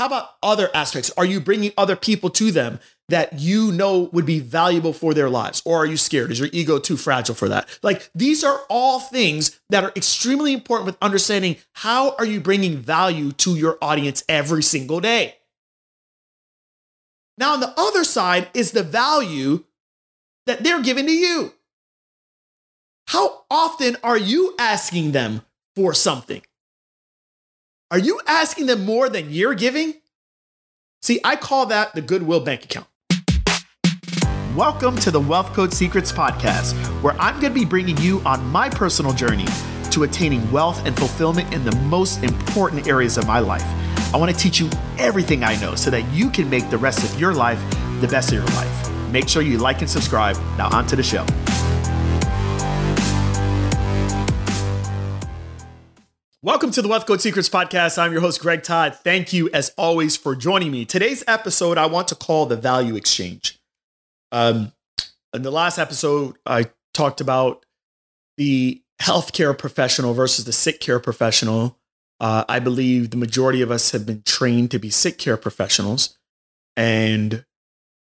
How about other aspects? Are you bringing other people to them that you know would be valuable for their lives? Or are you scared? Is your ego too fragile for that? Like these are all things that are extremely important with understanding how are you bringing value to your audience every single day? Now, on the other side is the value that they're giving to you. How often are you asking them for something? Are you asking them more than you're giving? See, I call that the Goodwill Bank account. Welcome to the Wealth Code Secrets podcast, where I'm going to be bringing you on my personal journey to attaining wealth and fulfillment in the most important areas of my life. I want to teach you everything I know so that you can make the rest of your life the best of your life. Make sure you like and subscribe. Now, on to the show. Welcome to the Wealth Code Secrets podcast. I'm your host, Greg Todd. Thank you, as always, for joining me. Today's episode, I want to call the value exchange. Um, in the last episode, I talked about the healthcare professional versus the sick care professional. Uh, I believe the majority of us have been trained to be sick care professionals. And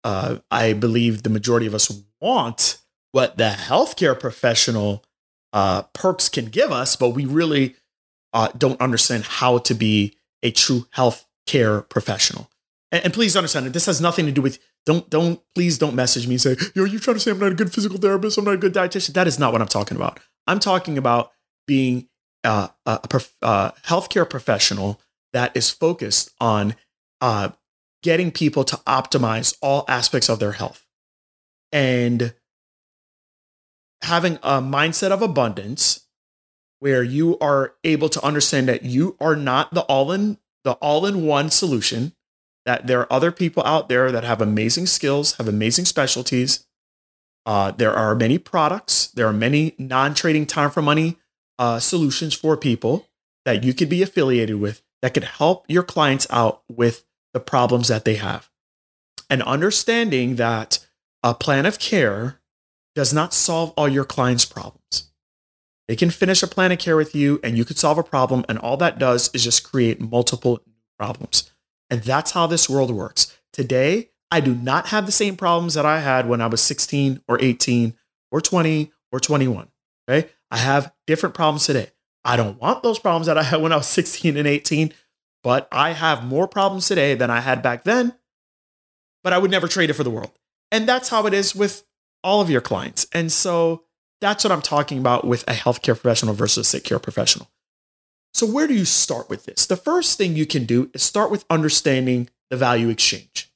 uh, I believe the majority of us want what the healthcare professional uh, perks can give us, but we really uh, don't understand how to be a true health care professional. And, and, please understand that this has nothing to do with don't don't please don't message me and say yo you trying to say I'm not a good physical therapist I'm not a good dietitian. That is not what I'm talking about. I'm talking about being uh, a, a prof, uh, healthcare professional that is focused on uh, getting people to optimize all aspects of their health and having a mindset of abundance where you are able to understand that you are not the all in the all in one solution that there are other people out there that have amazing skills have amazing specialties. Uh, there are many products there are many non-trading time for money uh, solutions for people that you could be affiliated with that could help your clients out with the problems that they have. And understanding that a plan of care does not solve all your clients problems they can finish a plan of care with you and you could solve a problem. And all that does is just create multiple problems. And that's how this world works. Today, I do not have the same problems that I had when I was 16 or 18 or 20 or 21. Okay. I have different problems today. I don't want those problems that I had when I was 16 and 18, but I have more problems today than I had back then. But I would never trade it for the world. And that's how it is with all of your clients. And so that's what I'm talking about with a healthcare professional versus a sick care professional. So, where do you start with this? The first thing you can do is start with understanding the value exchange.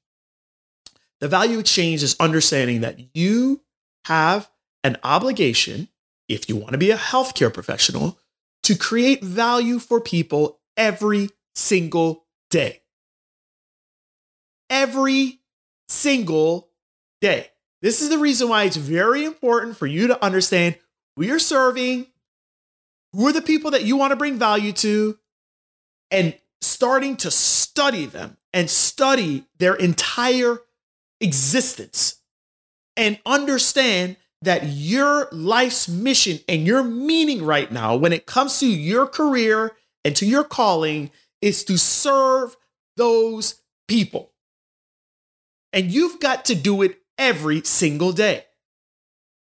The value exchange is understanding that you have an obligation, if you want to be a healthcare professional, to create value for people every single day. Every single day. This is the reason why it's very important for you to understand who you're serving, who are the people that you want to bring value to, and starting to study them and study their entire existence and understand that your life's mission and your meaning right now, when it comes to your career and to your calling, is to serve those people. And you've got to do it every single day.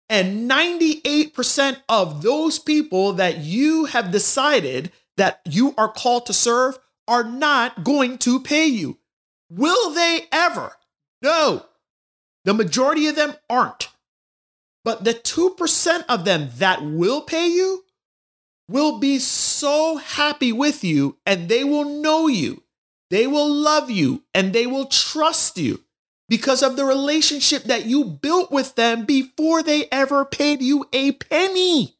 And 98% of those people that you have decided that you are called to serve are not going to pay you. Will they ever? No. The majority of them aren't. But the 2% of them that will pay you will be so happy with you and they will know you. They will love you and they will trust you because of the relationship that you built with them before they ever paid you a penny.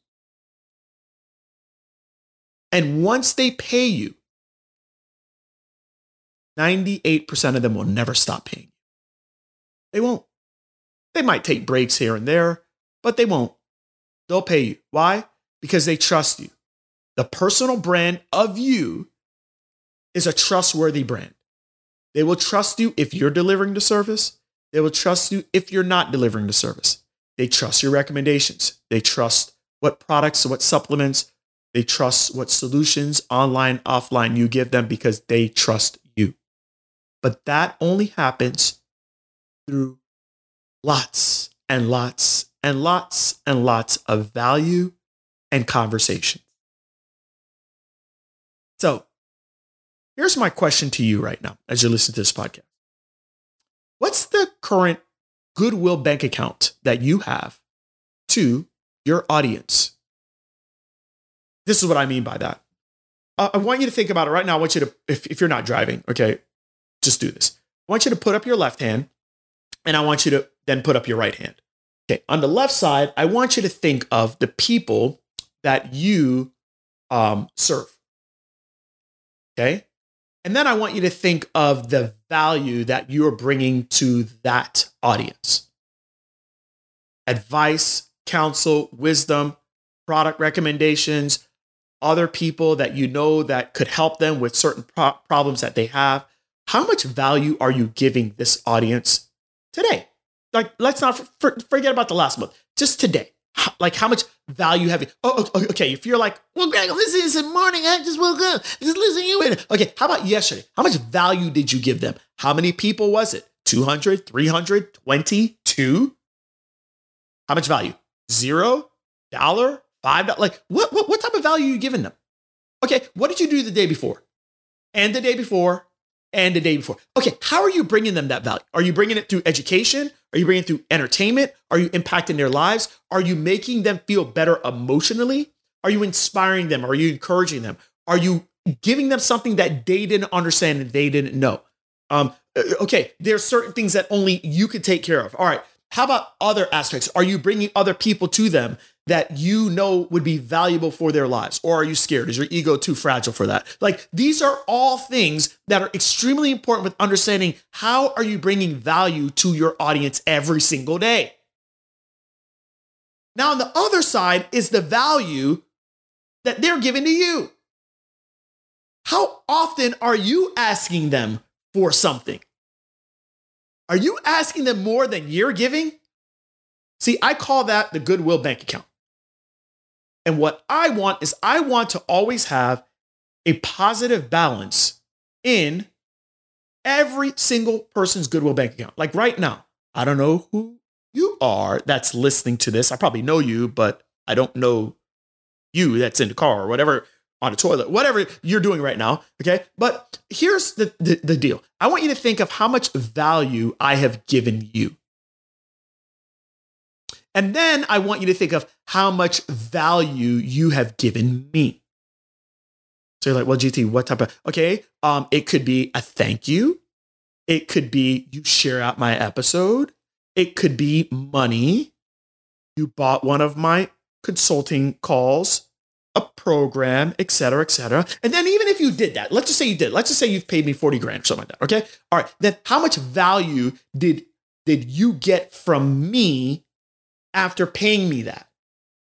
And once they pay you, 98% of them will never stop paying you. They won't. They might take breaks here and there, but they won't. They'll pay you. Why? Because they trust you. The personal brand of you is a trustworthy brand. They will trust you if you're delivering the service. They will trust you if you're not delivering the service. They trust your recommendations. They trust what products, what supplements, they trust what solutions, online, offline, you give them because they trust you. But that only happens through lots and lots and lots and lots of value and conversation. So, here's my question to you right now as you listen to this podcast What's the current Goodwill bank account that you have to your audience? This is what I mean by that. Uh, I want you to think about it right now. I want you to, if, if you're not driving, okay, just do this. I want you to put up your left hand and I want you to then put up your right hand. Okay, on the left side, I want you to think of the people that you um, serve. Okay, and then I want you to think of the value that you're bringing to that audience advice, counsel, wisdom, product recommendations, other people that you know that could help them with certain pro- problems that they have. How much value are you giving this audience today? Like, let's not for, forget about the last month, just today. Like, how much value have you? Oh, oh, oh okay. If you're like, well, Greg, this is the morning. I just woke up. Just listen to you. Okay. How about yesterday? How much value did you give them? How many people was it? 200, 300, 22? How much value? Zero? Dollar? Five dollars? Like what, what what type of value are you giving them? Okay, what did you do the day before? And the day before? And the day before. Okay, how are you bringing them that value? Are you bringing it through education? Are you bringing through entertainment? Are you impacting their lives? Are you making them feel better emotionally? Are you inspiring them? Are you encouraging them? Are you giving them something that they didn't understand and they didn't know? Um, uh, okay, there's certain things that only you could take care of. All right, how about other aspects? Are you bringing other people to them that you know would be valuable for their lives? Or are you scared? Is your ego too fragile for that? Like these are all things that are extremely important with understanding how are you bringing value to your audience every single day? Now, on the other side is the value that they're giving to you. How often are you asking them for something? Are you asking them more than you're giving? See, I call that the goodwill bank account. And what I want is I want to always have a positive balance in every single person's Goodwill bank account. Like right now, I don't know who you are that's listening to this. I probably know you, but I don't know you that's in the car or whatever, on the toilet, whatever you're doing right now. Okay. But here's the, the, the deal I want you to think of how much value I have given you. And then I want you to think of how much value you have given me. So you're like, well, GT, what type of, okay, um, it could be a thank you. It could be you share out my episode. It could be money. You bought one of my consulting calls, a program, et cetera, et cetera. And then even if you did that, let's just say you did, let's just say you've paid me 40 grand or something like that. Okay. All right. Then how much value did did you get from me after paying me that.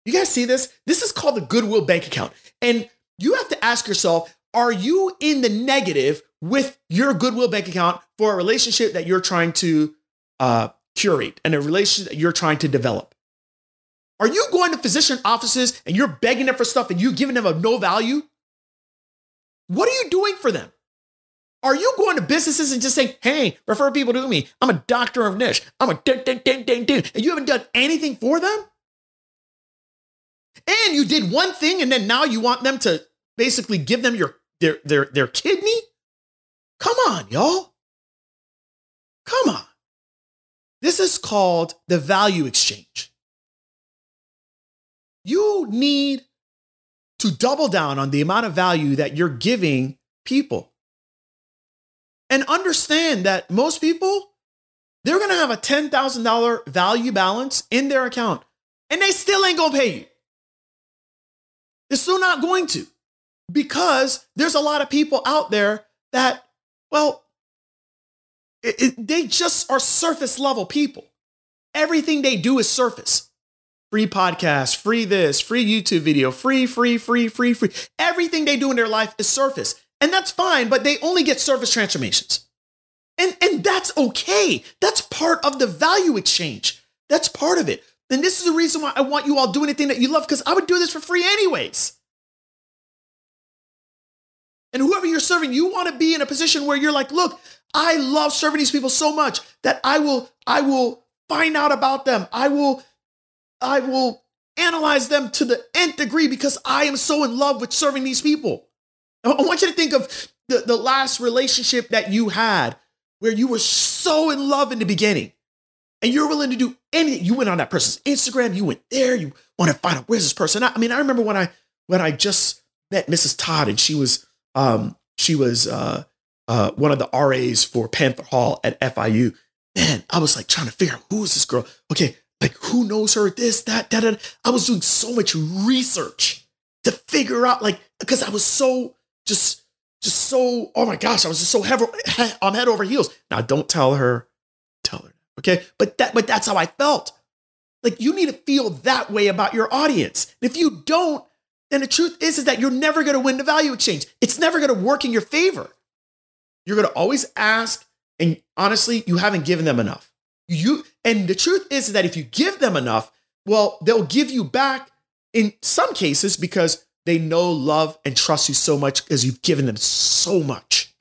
You guys see this? This is called the Goodwill bank account. And you have to ask yourself are you in the negative with your Goodwill bank account for a relationship that you're trying to uh, curate and a relationship that you're trying to develop? Are you going to physician offices and you're begging them for stuff and you giving them of no value? What are you doing for them? Are you going to businesses and just saying, hey, refer people to me? I'm a doctor of niche. I'm a ding, ding, ding, ding, ding. And you haven't done anything for them? And you did one thing and then now you want them to basically give them your their their their kidney? Come on, y'all. Come on. This is called the value exchange. You need to double down on the amount of value that you're giving people and understand that most people they're going to have a $10,000 value balance in their account and they still ain't going to pay you. They're still not going to because there's a lot of people out there that, well, it, it, they just are surface level people. Everything they do is surface. Free podcast, free this, free YouTube video, free, free, free, free, free. Everything they do in their life is surface. And that's fine, but they only get service transformations. And, and that's okay. That's part of the value exchange. That's part of it. And this is the reason why I want you all doing anything that you love, because I would do this for free anyways. And whoever you're serving, you want to be in a position where you're like, look, I love serving these people so much that I will, I will find out about them. I will, I will analyze them to the nth degree because I am so in love with serving these people. I want you to think of the, the last relationship that you had where you were so in love in the beginning and you're willing to do anything. You went on that person's Instagram, you went there, you want to find out where's this person. I, I mean, I remember when I when I just met Mrs. Todd and she was um she was uh uh one of the RAs for Panther Hall at FIU. Man, I was like trying to figure out who is this girl? Okay, like who knows her, this, that, that, that. I was doing so much research to figure out, like, because I was so just just so, oh my gosh, I was just so head, I'm head over heels. Now don't tell her, tell her. Okay. But that, but that's how I felt. Like you need to feel that way about your audience. And if you don't, then the truth is, is that you're never going to win the value exchange. It's never going to work in your favor. You're going to always ask, and honestly, you haven't given them enough. You and the truth is that if you give them enough, well, they'll give you back in some cases because they know, love, and trust you so much because you've given them so much.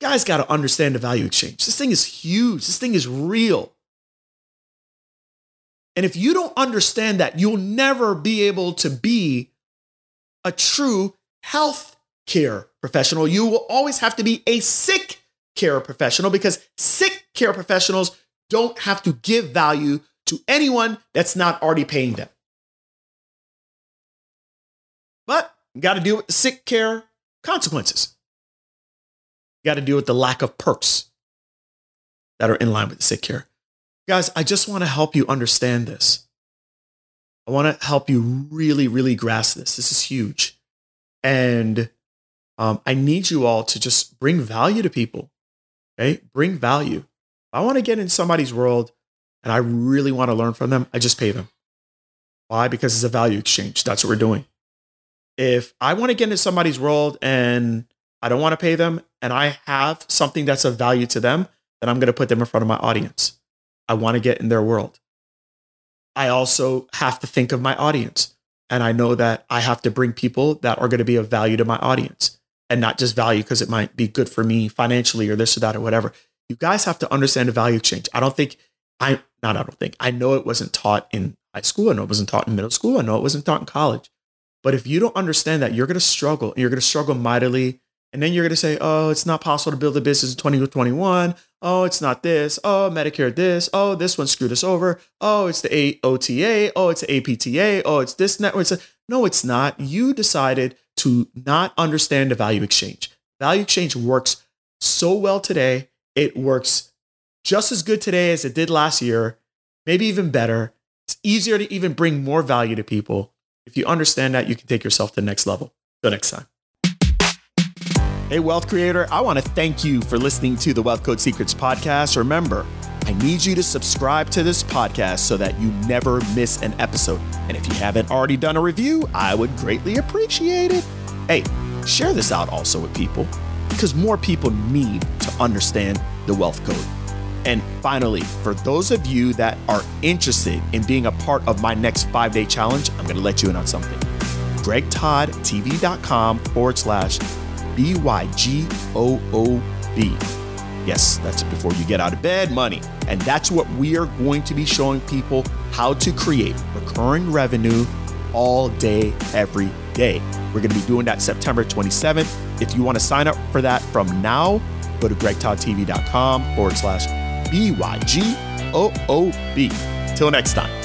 guys got to understand the value exchange. This thing is huge. This thing is real. And if you don't understand that, you'll never be able to be a true health care professional. You will always have to be a sick care professional because sick care professionals don't have to give value to anyone that's not already paying them. But got to deal with the sick care consequences. Got to deal with the lack of perks that are in line with the sick care. Guys, I just want to help you understand this. I want to help you really, really grasp this. This is huge. And um, I need you all to just bring value to people. Okay? Bring value. I want to get in somebody's world and I really want to learn from them, I just pay them. Why? Because it's a value exchange. That's what we're doing if I want to get into somebody's world and I don't want to pay them and I have something that's of value to them, then I'm going to put them in front of my audience. I want to get in their world. I also have to think of my audience. And I know that I have to bring people that are going to be of value to my audience and not just value because it might be good for me financially or this or that or whatever. You guys have to understand the value exchange. I don't think I not I don't think I know it wasn't taught in high school. I know it wasn't taught in middle school. I know it wasn't taught in college. But if you don't understand that, you're going to struggle. And you're going to struggle mightily. And then you're going to say, oh, it's not possible to build a business in 2021. Oh, it's not this. Oh, Medicare this. Oh, this one screwed us over. Oh, it's the AOTA. Oh, it's the APTA. Oh, it's this network. It's a, no, it's not. You decided to not understand the value exchange. Value exchange works so well today. It works just as good today as it did last year, maybe even better. It's easier to even bring more value to people. If you understand that, you can take yourself to the next level. Till next time. Hey, wealth creator, I want to thank you for listening to the Wealth Code Secrets podcast. Remember, I need you to subscribe to this podcast so that you never miss an episode. And if you haven't already done a review, I would greatly appreciate it. Hey, share this out also with people because more people need to understand the wealth code. And finally, for those of you that are interested in being a part of my next five day challenge, I'm going to let you in on something. GregToddTV.com forward slash BYGOOB. Yes, that's it before you get out of bed money. And that's what we are going to be showing people how to create recurring revenue all day, every day. We're going to be doing that September 27th. If you want to sign up for that from now, go to gregtoddtv.com forward slash B Y G O O B. Till next time.